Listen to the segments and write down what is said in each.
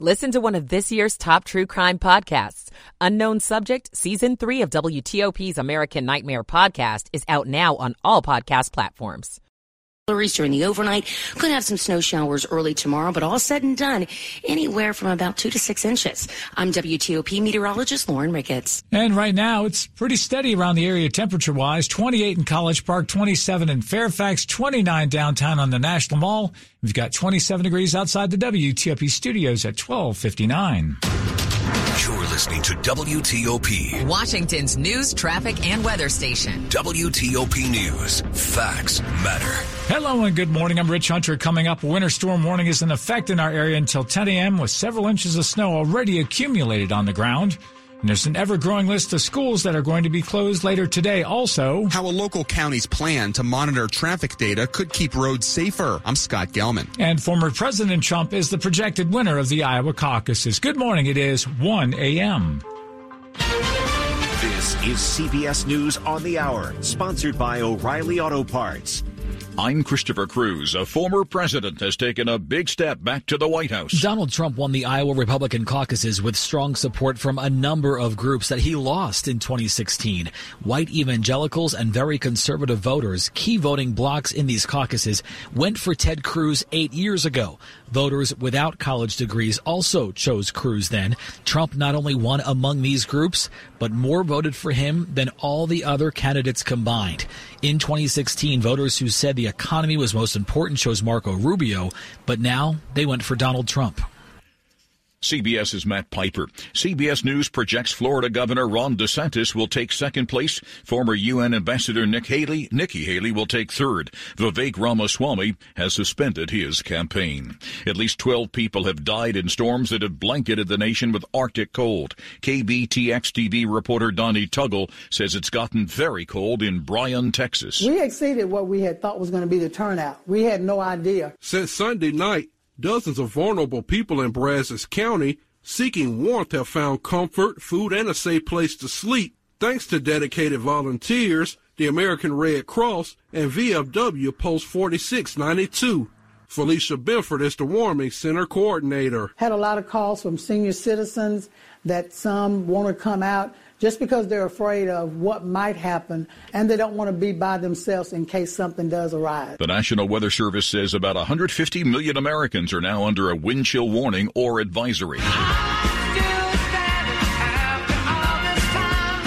Listen to one of this year's top true crime podcasts. Unknown Subject, Season 3 of WTOP's American Nightmare podcast is out now on all podcast platforms flurries during the overnight. Could have some snow showers early tomorrow, but all said and done, anywhere from about two to six inches. I'm WTOP meteorologist Lauren Ricketts. And right now, it's pretty steady around the area temperature wise 28 in College Park, 27 in Fairfax, 29 downtown on the National Mall. We've got 27 degrees outside the WTOP studios at 1259. You're listening to WTOP, Washington's news, traffic, and weather station. WTOP News. Facts matter. Hello and good morning. I'm Rich Hunter. Coming up, winter storm warning is in effect in our area until 10 a.m. with several inches of snow already accumulated on the ground. And there's an ever growing list of schools that are going to be closed later today. Also, how a local county's plan to monitor traffic data could keep roads safer. I'm Scott Gelman. And former President Trump is the projected winner of the Iowa caucuses. Good morning. It is 1 a.m. This is CBS News on the Hour, sponsored by O'Reilly Auto Parts. I'm Christopher Cruise. A former president has taken a big step back to the White House. Donald Trump won the Iowa Republican caucuses with strong support from a number of groups that he lost in 2016. White evangelicals and very conservative voters, key voting blocks in these caucuses, went for Ted Cruz eight years ago. Voters without college degrees also chose Cruz then. Trump not only won among these groups, but more voted for him than all the other candidates combined. In 2016, voters who said the economy was most important chose Marco Rubio, but now they went for Donald Trump. CBS's Matt Piper. CBS News projects Florida Governor Ron DeSantis will take second place. Former UN Ambassador Nick Haley, Nikki Haley will take third. Vivek Ramaswamy has suspended his campaign. At least 12 people have died in storms that have blanketed the nation with Arctic cold. KBTX TV reporter Donnie Tuggle says it's gotten very cold in Bryan, Texas. We exceeded what we had thought was going to be the turnout. We had no idea. Since Sunday night, Dozens of vulnerable people in Brazos County seeking warmth have found comfort, food, and a safe place to sleep thanks to dedicated volunteers, the American Red Cross, and VFW Post 4692. Felicia Benford is the Warming Center coordinator. Had a lot of calls from senior citizens that some want to come out just because they're afraid of what might happen and they don't want to be by themselves in case something does arise. The National Weather Service says about 150 million Americans are now under a wind chill warning or advisory.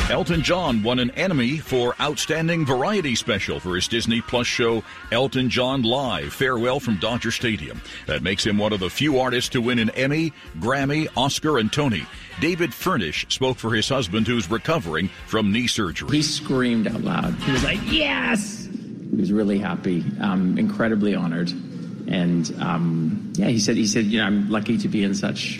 Elton John won an Emmy for Outstanding Variety Special for his Disney Plus show Elton John Live Farewell from Dodger Stadium. That makes him one of the few artists to win an Emmy, Grammy, Oscar, and Tony. David Furnish spoke for his husband who's recovering from knee surgery. He screamed out loud. He was like, Yes! He was really happy, um, incredibly honored. And um, yeah, he said, he said, you know, I'm lucky to be in such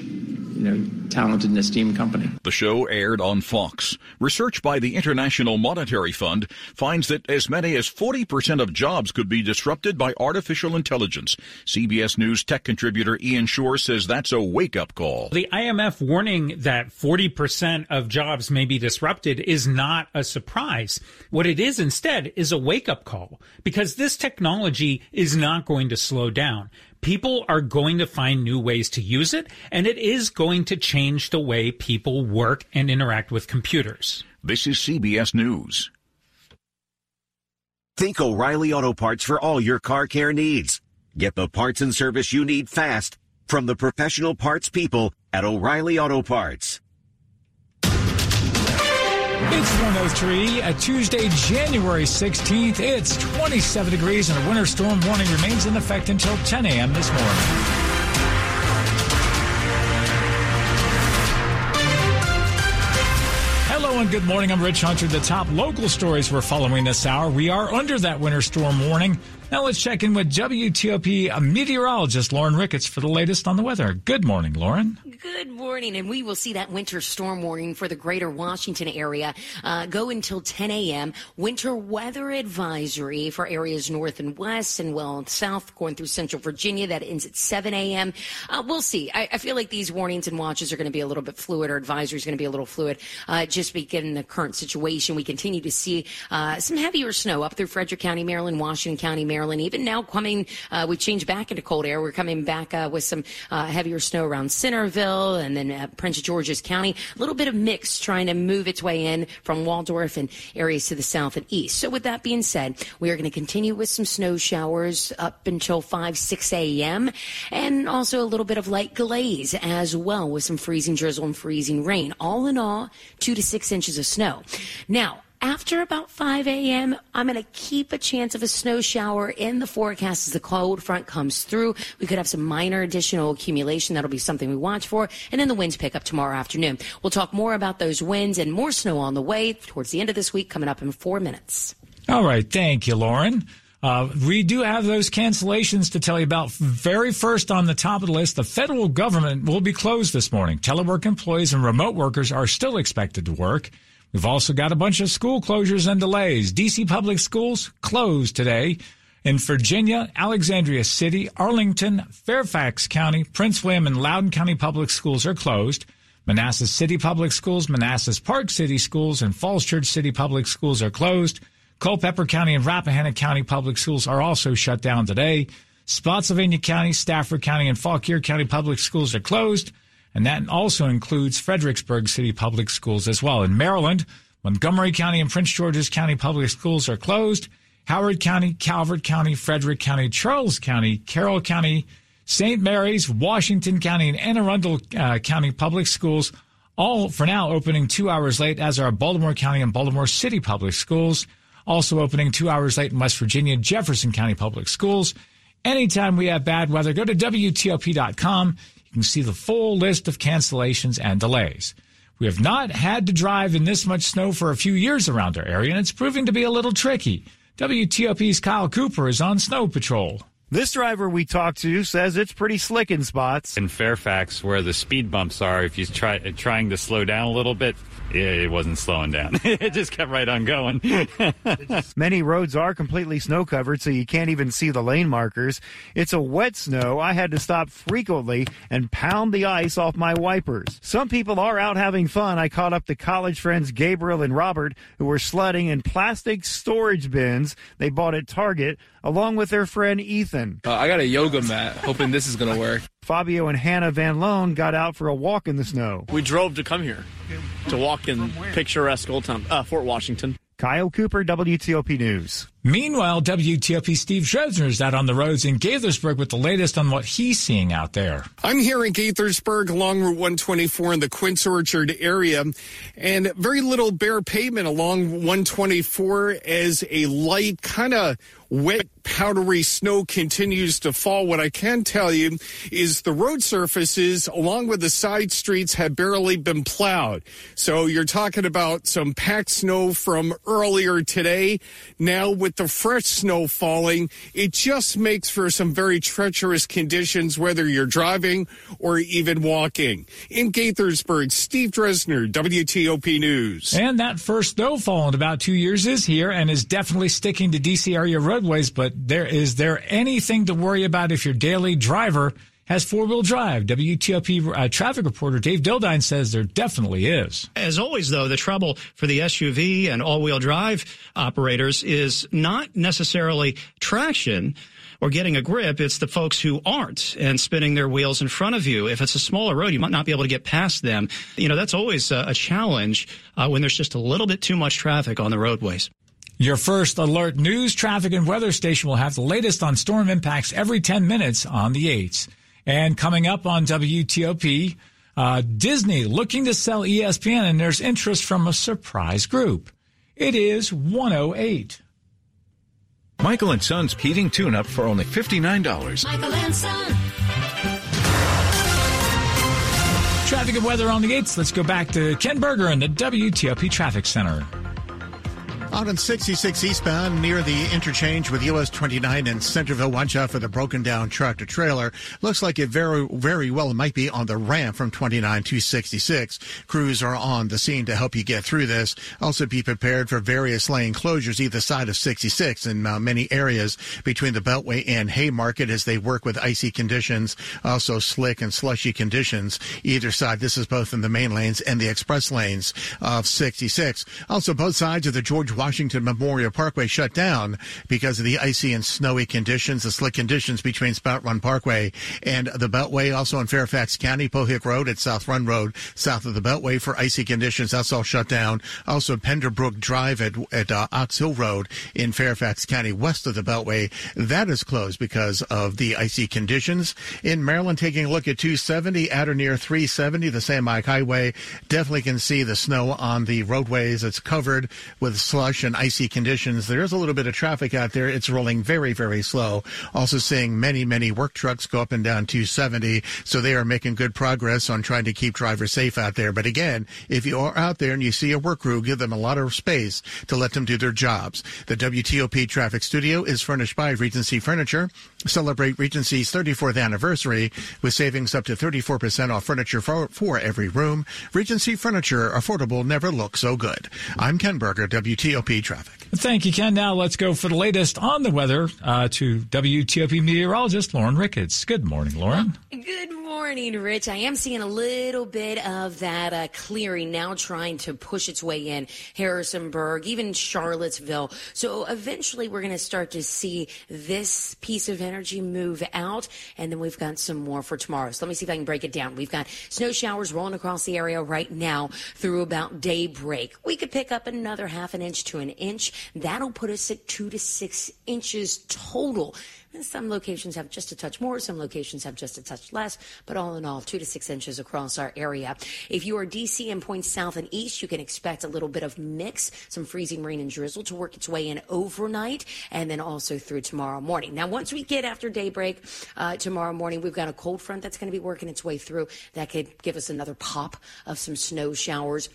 you know, talented and esteemed company. The show aired on Fox. Research by the International Monetary Fund finds that as many as 40% of jobs could be disrupted by artificial intelligence. CBS News tech contributor Ian Sherr says that's a wake-up call. The IMF warning that 40% of jobs may be disrupted is not a surprise. What it is instead is a wake-up call because this technology is not going to slow down people are going to find new ways to use it, and it is going to change the way people work and interact with computers. This is CBS News. Think O'Reilly Auto Parts for all your car care needs. Get the parts and service you need fast from the professional parts people at O'Reilly Auto Parts. It's 103, a Tuesday, January 16th. It's 27 degrees and a winter storm warning remains in effect until 10 a.m. this morning. Hello and good morning. I'm Rich Hunter. The top local stories we're following this hour. We are under that winter storm warning. Now let's check in with WTOP meteorologist Lauren Ricketts for the latest on the weather. Good morning, Lauren. Good morning, and we will see that winter storm warning for the greater Washington area uh, go until 10 a.m. Winter weather advisory for areas north and west and well south, going through central Virginia. That ends at 7 a.m. Uh, we'll see. I, I, feel like these warnings and watches are going to be a little bit fluid, or advisory is going to be a little fluid, uh, just given the current situation. We continue to see uh, some heavier snow up through Frederick County, Maryland, Washington County, Maryland Maryland. Even now, coming, uh, we changed back into cold air. We're coming back uh, with some uh, heavier snow around Centreville and then uh, Prince George's County. A little bit of mix trying to move its way in from Waldorf and areas to the south and east. So, with that being said, we are going to continue with some snow showers up until 5, 6 a.m. and also a little bit of light glaze as well with some freezing drizzle and freezing rain. All in all, two to six inches of snow. Now, after about 5 a.m., I'm going to keep a chance of a snow shower in the forecast as the cold front comes through. We could have some minor additional accumulation. That'll be something we watch for. And then the winds pick up tomorrow afternoon. We'll talk more about those winds and more snow on the way towards the end of this week coming up in four minutes. All right. Thank you, Lauren. Uh, we do have those cancellations to tell you about. Very first on the top of the list, the federal government will be closed this morning. Telework employees and remote workers are still expected to work. We've also got a bunch of school closures and delays. DC public schools closed today. In Virginia, Alexandria City, Arlington, Fairfax County, Prince William, and Loudoun County public schools are closed. Manassas City Public Schools, Manassas Park City Schools, and Falls Church City Public Schools are closed. Culpeper County and Rappahannock County public schools are also shut down today. Spotsylvania County, Stafford County, and Fauquier County public schools are closed. And that also includes Fredericksburg City Public Schools as well. In Maryland, Montgomery County and Prince George's County Public Schools are closed. Howard County, Calvert County, Frederick County, Charles County, Carroll County, St. Mary's, Washington County, and Anne Arundel uh, County Public Schools, all for now opening two hours late, as are Baltimore County and Baltimore City Public Schools, also opening two hours late in West Virginia, Jefferson County Public Schools. Anytime we have bad weather, go to WTOP.com can see the full list of cancellations and delays. We have not had to drive in this much snow for a few years around our area, and it's proving to be a little tricky. WTOP's Kyle Cooper is on snow patrol. This driver we talked to says it's pretty slick in spots. In Fairfax, where the speed bumps are, if you're try, uh, trying to slow down a little bit, it wasn't slowing down. it just kept right on going. Many roads are completely snow covered, so you can't even see the lane markers. It's a wet snow. I had to stop frequently and pound the ice off my wipers. Some people are out having fun. I caught up to college friends Gabriel and Robert, who were sledding in plastic storage bins they bought at Target, along with their friend Ethan. Uh, I got a yoga mat, hoping this is going to work. Fabio and Hannah Van Loan got out for a walk in the snow. We drove to come here to walk in picturesque Old Town, uh, Fort Washington. Kyle Cooper, WTOP News. Meanwhile, WTOP Steve Dresner is out on the roads in Gaithersburg with the latest on what he's seeing out there. I'm here in Gaithersburg along Route 124 in the Quince Orchard area, and very little bare pavement along 124 as a light kind of wet powdery snow continues to fall. What I can tell you is the road surfaces along with the side streets have barely been plowed. So you're talking about some packed snow from earlier today. Now with the fresh snow falling, it just makes for some very treacherous conditions, whether you're driving or even walking. In Gaithersburg, Steve Dresner, WTOP News. And that first snowfall in about two years is here and is definitely sticking to DC area roadways. But there is there anything to worry about if your daily driver has four wheel drive. WTOP uh, traffic reporter Dave Dildine says there definitely is. As always, though, the trouble for the SUV and all wheel drive operators is not necessarily traction or getting a grip, it's the folks who aren't and spinning their wheels in front of you. If it's a smaller road, you might not be able to get past them. You know, that's always a, a challenge uh, when there's just a little bit too much traffic on the roadways. Your first alert news, traffic, and weather station will have the latest on storm impacts every 10 minutes on the 8s. And coming up on WTOP, uh, Disney looking to sell ESPN, and there's interest from a surprise group. It is 108. Michael and Son's heating tune up for only $59. Michael and Son. Traffic and weather on the 8th. Let's go back to Ken Berger in the WTOP Traffic Center. Out on 66 eastbound near the interchange with US 29 in Centreville, watch out for the broken down tractor trailer. Looks like it very, very well might be on the ramp from 29 to 66. Crews are on the scene to help you get through this. Also be prepared for various lane closures either side of 66 in uh, many areas between the Beltway and Haymarket as they work with icy conditions, also slick and slushy conditions either side. This is both in the main lanes and the express lanes of 66. Also both sides of the George Washington Washington Memorial Parkway shut down because of the icy and snowy conditions, the slick conditions between Spout Run Parkway and the Beltway. Also in Fairfax County, Pohick Road at South Run Road, south of the Beltway for icy conditions. That's all shut down. Also Penderbrook Drive at, at uh, Ox Hill Road in Fairfax County, west of the Beltway. That is closed because of the icy conditions. In Maryland, taking a look at 270 at or near 370, the Sam Eig Highway, definitely can see the snow on the roadways. It's covered with slush and icy conditions. There is a little bit of traffic out there. It's rolling very, very slow. Also seeing many, many work trucks go up and down 270. So they are making good progress on trying to keep drivers safe out there. But again, if you are out there and you see a work crew, give them a lot of space to let them do their jobs. The WTOP traffic studio is furnished by Regency Furniture. Celebrate Regency's 34th anniversary with savings up to 34% off furniture for, for every room. Regency Furniture, affordable, never look so good. I'm Ken Berger, WTOP Traffic. Thank you, Ken. Now let's go for the latest on the weather uh, to WTOP meteorologist Lauren Ricketts. Good morning, Lauren. Good morning, Rich. I am seeing a little bit of that uh, clearing now trying to push its way in Harrisonburg, even Charlottesville. So eventually we're going to start to see this piece of energy move out, and then we've got some more for tomorrow. So let me see if I can break it down. We've got snow showers rolling across the area right now through about daybreak. We could pick up another half an inch to an inch. That'll put us at two to six inches total. And some locations have just a touch more, some locations have just a touch less, but all in all, two to six inches across our area. If you are DC and points south and east, you can expect a little bit of mix, some freezing rain and drizzle to work its way in overnight and then also through tomorrow morning. Now, once we get after daybreak uh, tomorrow morning, we've got a cold front that's going to be working its way through. That could give us another pop of some snow showers.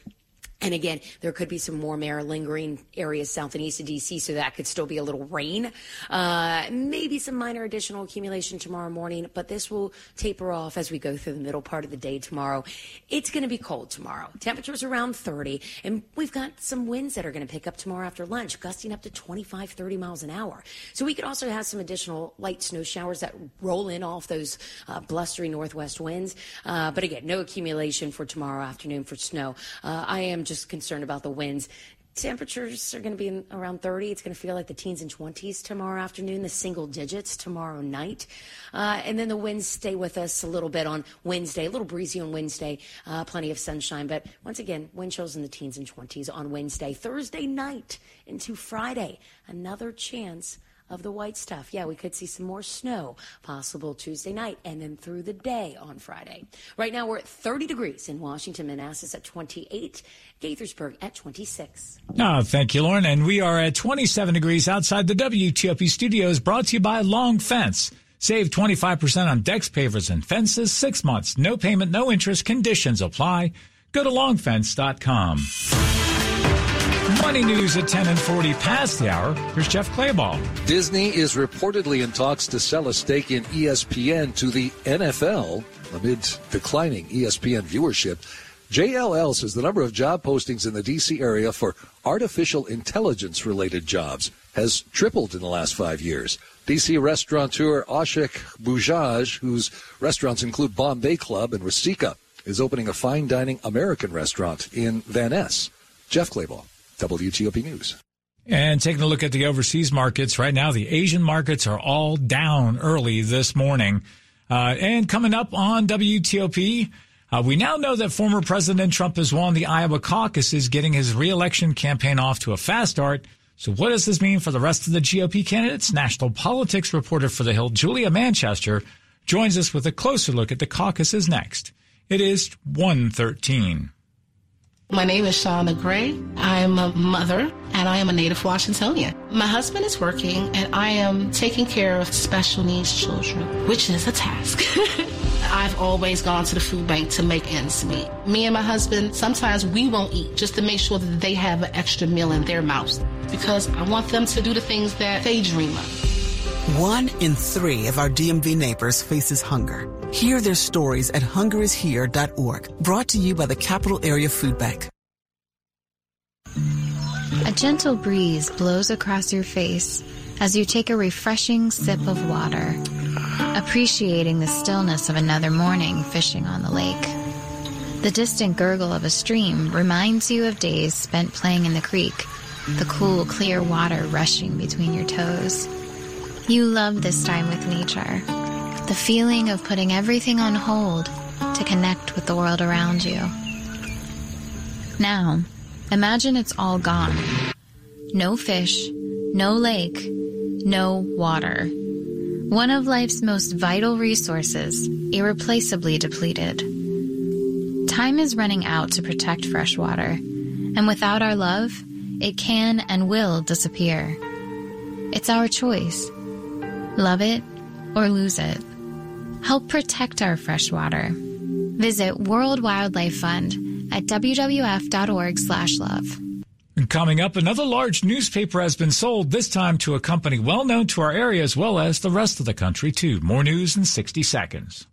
And again, there could be some warm air lingering areas south and east of DC, so that could still be a little rain. Uh, maybe some minor additional accumulation tomorrow morning, but this will taper off as we go through the middle part of the day tomorrow. It's going to be cold tomorrow. Temperatures around 30, and we've got some winds that are going to pick up tomorrow after lunch, gusting up to 25, 30 miles an hour. So we could also have some additional light snow showers that roll in off those uh, blustery northwest winds. Uh, but again, no accumulation for tomorrow afternoon for snow. Uh, I am just concerned about the winds. Temperatures are going to be around 30. It's going to feel like the teens and 20s tomorrow afternoon, the single digits tomorrow night. Uh, and then the winds stay with us a little bit on Wednesday, a little breezy on Wednesday, uh, plenty of sunshine. But once again, wind chills in the teens and 20s on Wednesday. Thursday night into Friday, another chance of the white stuff. Yeah, we could see some more snow possible Tuesday night and then through the day on Friday. Right now we're at 30 degrees in Washington, Manassas at 28, Gaithersburg at 26. Oh, thank you, Lauren. And we are at 27 degrees outside the WTOP studios brought to you by Long Fence. Save 25% on decks, pavers, and fences. Six months. No payment, no interest. Conditions apply. Go to longfence.com. Money news at 10 and 40 past the hour. Here's Jeff Clabaugh. Disney is reportedly in talks to sell a stake in ESPN to the NFL amid declining ESPN viewership. JLL says the number of job postings in the D.C. area for artificial intelligence related jobs has tripled in the last five years. DC restaurateur Ashok Bajaj, whose restaurants include Bombay Club and Rasika, is opening a fine dining American restaurant in Van Ness. Jeff Clabaugh. WTOP News. And taking a look at the overseas markets right now, the Asian markets are all down early this morning. Uh, and coming up on WTOP, uh, we now know that former President Trump has won the Iowa caucuses, getting his reelection campaign off to a fast start. So, what does this mean for the rest of the GOP candidates? National politics reporter for The Hill, Julia Manchester, joins us with a closer look at the caucuses next. It is 113. My name is Shauna Gray. I am a mother and I am a native Washingtonian. My husband is working and I am taking care of special needs children, which is a task. I've always gone to the food bank to make ends meet. Me and my husband, sometimes we won't eat just to make sure that they have an extra meal in their mouths because I want them to do the things that they dream of. One in three of our DMV neighbors faces hunger. Hear their stories at hungerishere.org, brought to you by the Capital Area Food Bank. A gentle breeze blows across your face as you take a refreshing sip of water, appreciating the stillness of another morning fishing on the lake. The distant gurgle of a stream reminds you of days spent playing in the creek the cool, clear water rushing between your toes. You love this time with nature, the feeling of putting everything on hold to connect with the world around you. Now, imagine it's all gone. No fish, no lake, no water. One of life's most vital resources, irreplaceably depleted. Time is running out to protect fresh water, and without our love, it can and will disappear. It's our choice. Love it or lose it. Help protect our fresh water. Visit World Wildlife Fund at wwf.org/love. And coming up, another large newspaper has been sold, this time to a company well known to our area as well as the rest of the country, too. More news in 60 seconds.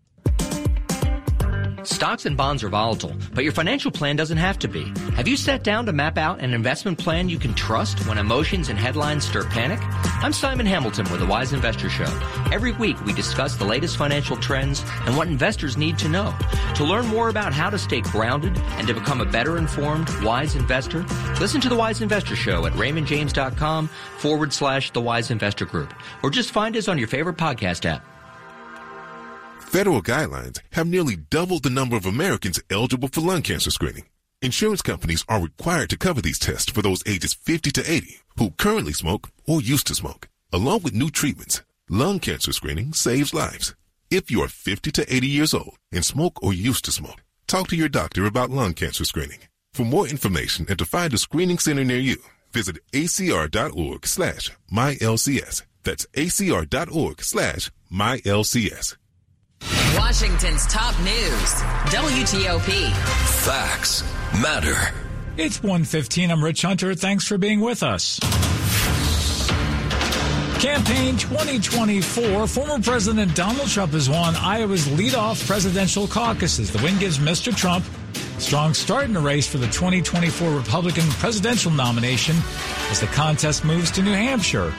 Stocks and bonds are volatile, but your financial plan doesn't have to be. Have you sat down to map out an investment plan you can trust when emotions and headlines stir panic? I'm Simon Hamilton with the Wise Investor Show. Every week we discuss the latest financial trends and what investors need to know. To learn more about how to stay grounded and to become a better informed, wise investor, listen to the Wise Investor Show at raymondjames.com forward slash the Wise Investor Group, or just find us on your favorite podcast app. Federal guidelines have nearly doubled the number of Americans eligible for lung cancer screening. Insurance companies are required to cover these tests for those ages 50 to 80 who currently smoke or used to smoke. Along with new treatments, lung cancer screening saves lives. If you are 50 to 80 years old and smoke or used to smoke, talk to your doctor about lung cancer screening. For more information and to find a screening center near you, visit acr.org slash mylcs. That's acr.org slash mylcs. Washington's top news, WTOP. Facts matter. It's 115. I'm Rich Hunter. Thanks for being with us. Campaign 2024. Former President Donald Trump has won Iowa's leadoff presidential caucuses. The win gives Mr. Trump a strong start in the race for the 2024 Republican presidential nomination as the contest moves to New Hampshire.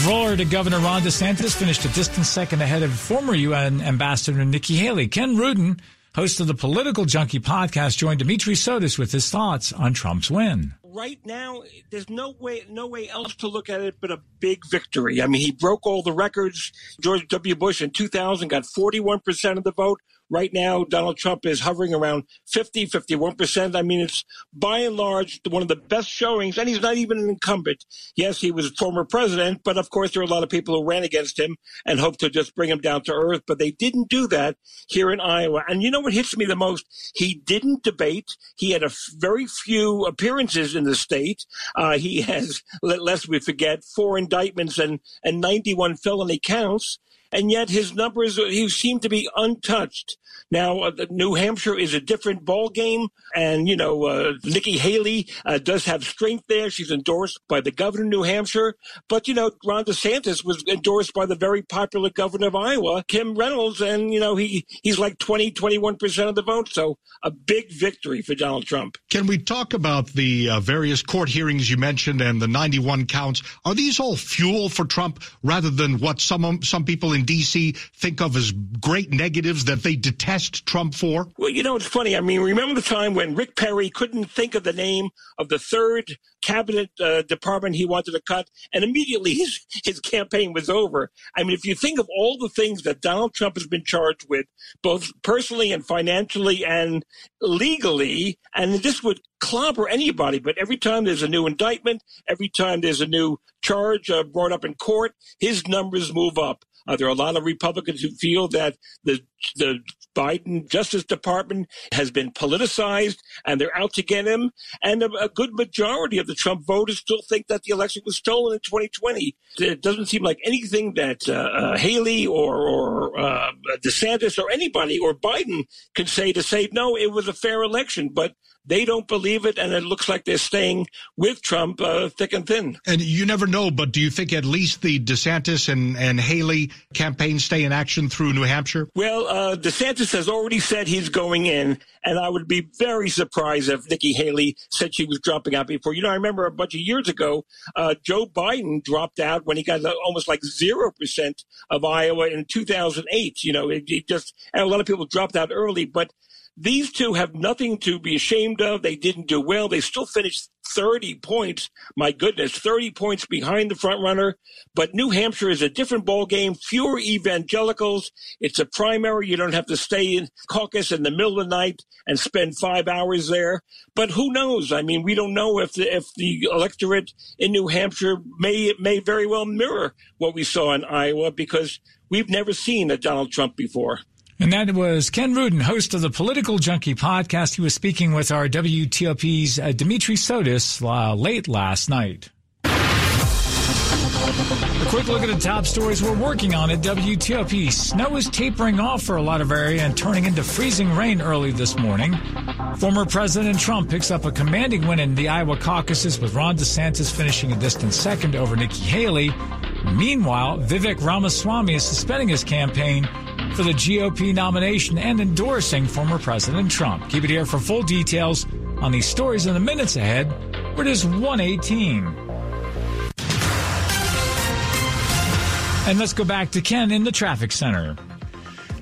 Florida Governor Ron DeSantis finished a distant second ahead of former UN Ambassador Nikki Haley. Ken Rudin, host of the Political Junkie podcast, joined Dimitri Sotis with his thoughts on Trump's win right now, there's no way, no way else to look at it but a big victory. I mean, he broke all the records. George W. Bush in 2000 got 41% of the vote. Right now, Donald Trump is hovering around 50, 51%. I mean, it's by and large one of the best showings, and he's not even an incumbent. Yes, he was former president, but of course, there are a lot of people who ran against him and hoped to just bring him down to earth, but they didn't do that here in Iowa. And you know what hits me the most? He didn't debate. He had a f- very few appearances in the state. Uh, he has, lest we forget, four indictments and, and 91 felony counts and yet his numbers he seemed to be untouched. Now, uh, New Hampshire is a different ball game, and you know uh, Nikki Haley uh, does have strength there. She's endorsed by the governor of New Hampshire, but you know Ron DeSantis was endorsed by the very popular governor of Iowa, Kim Reynolds, and you know he he's like 20, 21 percent of the vote. So a big victory for Donald Trump. Can we talk about the uh, various court hearings you mentioned and the 91 counts? Are these all fuel for Trump rather than what some some people in D.C. think of as great negatives that they detest? Trump for? Well, you know, it's funny. I mean, remember the time when Rick Perry couldn't think of the name of the third cabinet uh, department he wanted to cut, and immediately his, his campaign was over. I mean, if you think of all the things that Donald Trump has been charged with, both personally and financially and legally, and this would clobber anybody, but every time there's a new indictment, every time there's a new charge uh, brought up in court, his numbers move up. Uh, there are a lot of Republicans who feel that the the Biden Justice Department has been politicized and they're out to get him. And a, a, good majority of the Trump voters still think that the election was stolen in 2020. It doesn't seem like anything that uh, uh, Haley or, or uh, DeSantis or anybody or Biden can say to say, no, it was a fair election. But they don't believe it, and it looks like they're staying with Trump uh, thick and thin. And you never know, but do you think at least the DeSantis and, and Haley campaigns stay in action through New Hampshire? Well, uh, DeSantis has already said he's going in, and I would be very surprised if Nikki Haley said she was dropping out before. You know, I remember a bunch of years ago, uh, Joe Biden dropped out when he got almost like 0% of Iowa in 2008. You know, it, it just, and a lot of people dropped out early, but these two have nothing to be ashamed of. They didn't do well. They still finished 30 points. My goodness, 30 points behind the front runner. But New Hampshire is a different ball game. Fewer evangelicals. It's a primary. You don't have to stay in caucus in the middle of the night and spend five hours there. But who knows? I mean, we don't know if the, if the electorate in New Hampshire may may very well mirror what we saw in Iowa because we've never seen a Donald Trump before. And that was Ken Rudin, host of the Political Junkie podcast. He was speaking with our WTOP's uh, Dimitri Sotis uh, late last night. A quick look at the top stories we're working on at WTOP. Snow is tapering off for a lot of area and turning into freezing rain early this morning. Former President Trump picks up a commanding win in the Iowa caucuses with Ron DeSantis finishing a distant second over Nikki Haley. Meanwhile, Vivek Ramaswamy is suspending his campaign for the GOP nomination and endorsing former President Trump. Keep it here for full details on these stories in the minutes ahead. Where is 118. And let's go back to Ken in the traffic center.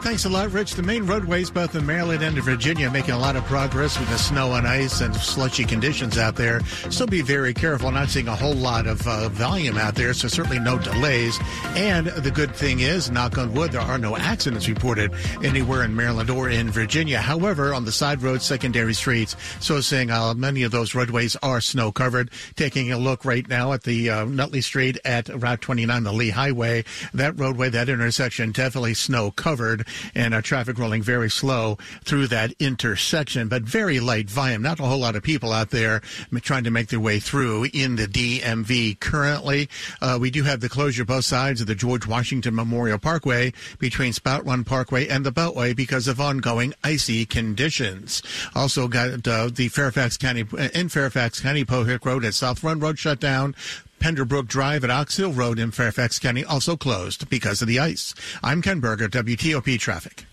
Thanks a lot, Rich. The main roadways, both in Maryland and in Virginia, making a lot of progress with the snow and ice and slushy conditions out there. Still be very careful. Not seeing a whole lot of uh, volume out there, so certainly no delays. And the good thing is, knock on wood, there are no accidents reported anywhere in Maryland or in Virginia. However, on the side roads, secondary streets, so saying uh, many of those roadways are snow covered. Taking a look right now at the uh, Nutley Street at Route 29, the Lee Highway, that roadway, that intersection, definitely snow covered and uh, traffic rolling very slow through that intersection, but very light volume. Not a whole lot of people out there trying to make their way through in the DMV currently. Uh, we do have the closure both sides of the George Washington Memorial Parkway between Spout Run Parkway and the Beltway because of ongoing icy conditions. Also got uh, the Fairfax County in Fairfax County Pohick Road at South Run Road shut down. Penderbrook Drive at Ox Hill Road in Fairfax County also closed because of the ice. I'm Ken Berger, WTOP Traffic.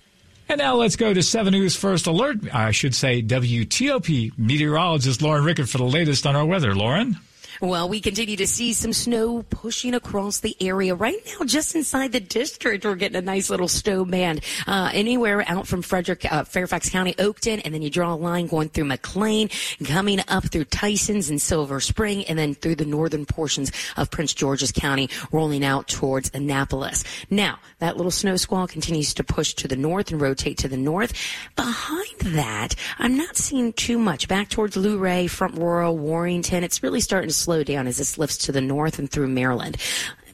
And now let's go to 7 News First Alert. I should say WTOP meteorologist Lauren Rickert for the latest on our weather. Lauren? Well, we continue to see some snow pushing across the area. Right now, just inside the district, we're getting a nice little snow band. Uh, anywhere out from Frederick, uh, Fairfax County, Oakton, and then you draw a line going through McLean, coming up through Tysons and Silver Spring, and then through the northern portions of Prince George's County, rolling out towards Annapolis. Now, that little snow squall continues to push to the north and rotate to the north. Behind that, I'm not seeing too much. Back towards Luray, Front Royal, Warrenton, it's really starting to slow down as this lifts to the north and through Maryland.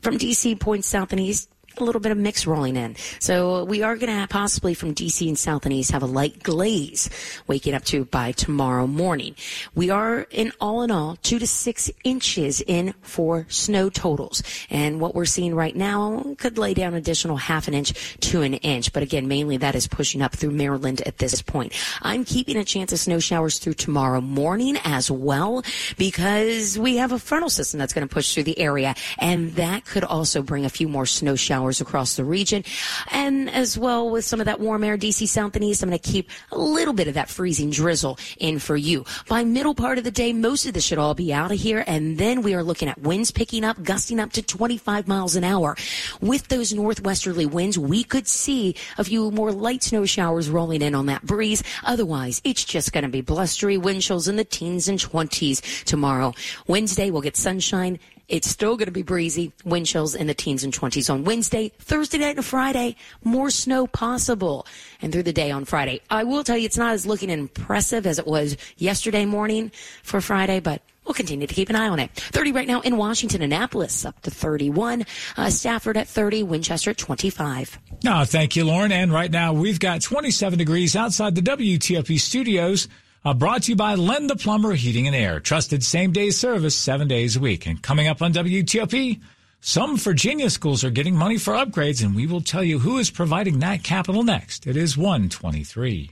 From DC, points south and east, a little bit of mix rolling in. So we are going to possibly from DC and south and east have a light glaze waking up to by tomorrow morning. We are in all in all two to six inches in for snow totals. And what we're seeing right now could lay down additional half an inch to an inch. But again, mainly that is pushing up through Maryland at this point. I'm keeping a chance of snow showers through tomorrow morning as well because we have a frontal system that's going to push through the area and that could also bring a few more snow showers showers across the region. And as well with some of that warm air, DC south and east, I'm going to keep a little bit of that freezing drizzle in for you. By middle part of the day, most of this should all be out of here. And then we are looking at winds picking up, gusting up to 25 miles an hour. With those northwesterly winds, we could see a few more light snow showers rolling in on that breeze. Otherwise, it's just going to be blustery wind chills in the teens and 20s tomorrow. Wednesday, we'll get sunshine it's still going to be breezy, wind chills in the teens and 20s on Wednesday, Thursday night and Friday, more snow possible. And through the day on Friday. I will tell you it's not as looking impressive as it was yesterday morning for Friday, but We'll continue to keep an eye on it. 30 right now in Washington, Annapolis up to 31, uh, Stafford at 30, Winchester at 25. No, thank you, Lauren. And right now we've got 27 degrees outside the WTOP studios. Uh, brought to you by Len the Plumber Heating and Air. Trusted same day service seven days a week. And coming up on WTOP, some Virginia schools are getting money for upgrades, and we will tell you who is providing that capital next. It is 123.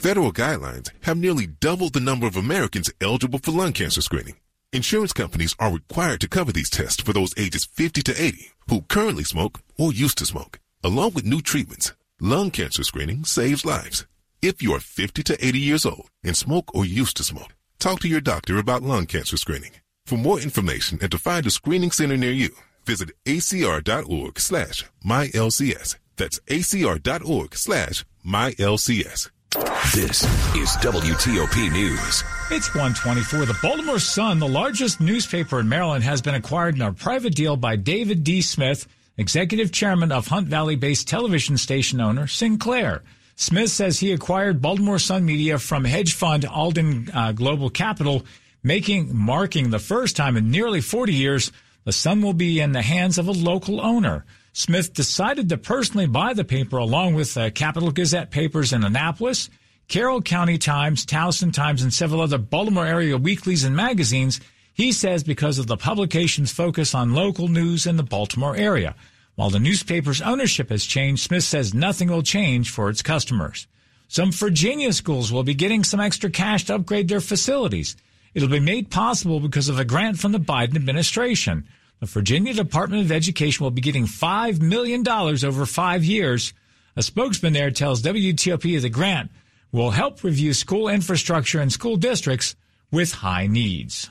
Federal guidelines have nearly doubled the number of Americans eligible for lung cancer screening. Insurance companies are required to cover these tests for those ages 50 to 80 who currently smoke or used to smoke. Along with new treatments, lung cancer screening saves lives. If you are 50 to 80 years old and smoke or used to smoke, talk to your doctor about lung cancer screening. For more information and to find a screening center near you, visit acr.org slash mylcs. That's acr.org slash mylcs. This is WTOP News. It's 124. The Baltimore Sun, the largest newspaper in Maryland, has been acquired in a private deal by David D. Smith, executive chairman of Hunt Valley based television station owner Sinclair. Smith says he acquired Baltimore Sun Media from hedge fund Alden uh, Global Capital, making marking the first time in nearly 40 years the Sun will be in the hands of a local owner. Smith decided to personally buy the paper along with uh, Capital Gazette papers in Annapolis, Carroll County Times, Towson Times, and several other Baltimore area weeklies and magazines. He says because of the publication's focus on local news in the Baltimore area. While the newspaper's ownership has changed, Smith says nothing will change for its customers. Some Virginia schools will be getting some extra cash to upgrade their facilities. It'll be made possible because of a grant from the Biden administration. The Virginia Department of Education will be getting $5 million over five years. A spokesman there tells WTOP the grant will help review school infrastructure in school districts with high needs.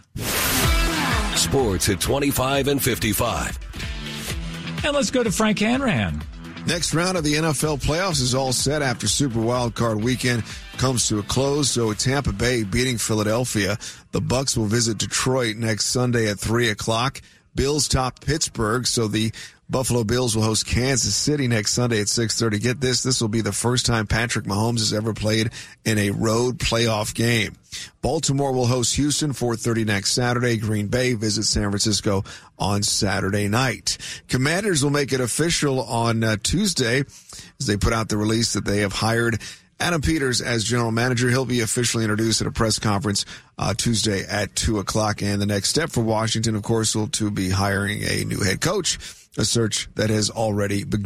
Sports at 25 and 55. And let's go to Frank Hanrahan. Next round of the NFL playoffs is all set after Super Wildcard weekend comes to a close. So Tampa Bay beating Philadelphia. The Bucs will visit Detroit next Sunday at three o'clock. Bills top Pittsburgh, so the Buffalo Bills will host Kansas City next Sunday at 6:30. Get this, this will be the first time Patrick Mahomes has ever played in a road playoff game. Baltimore will host Houston 4:30 next Saturday. Green Bay visits San Francisco on Saturday night. Commanders will make it official on uh, Tuesday as they put out the release that they have hired Adam Peters as general manager. He'll be officially introduced at a press conference uh, Tuesday at two o'clock. And the next step for Washington, of course, will to be hiring a new head coach, a search that has already begun.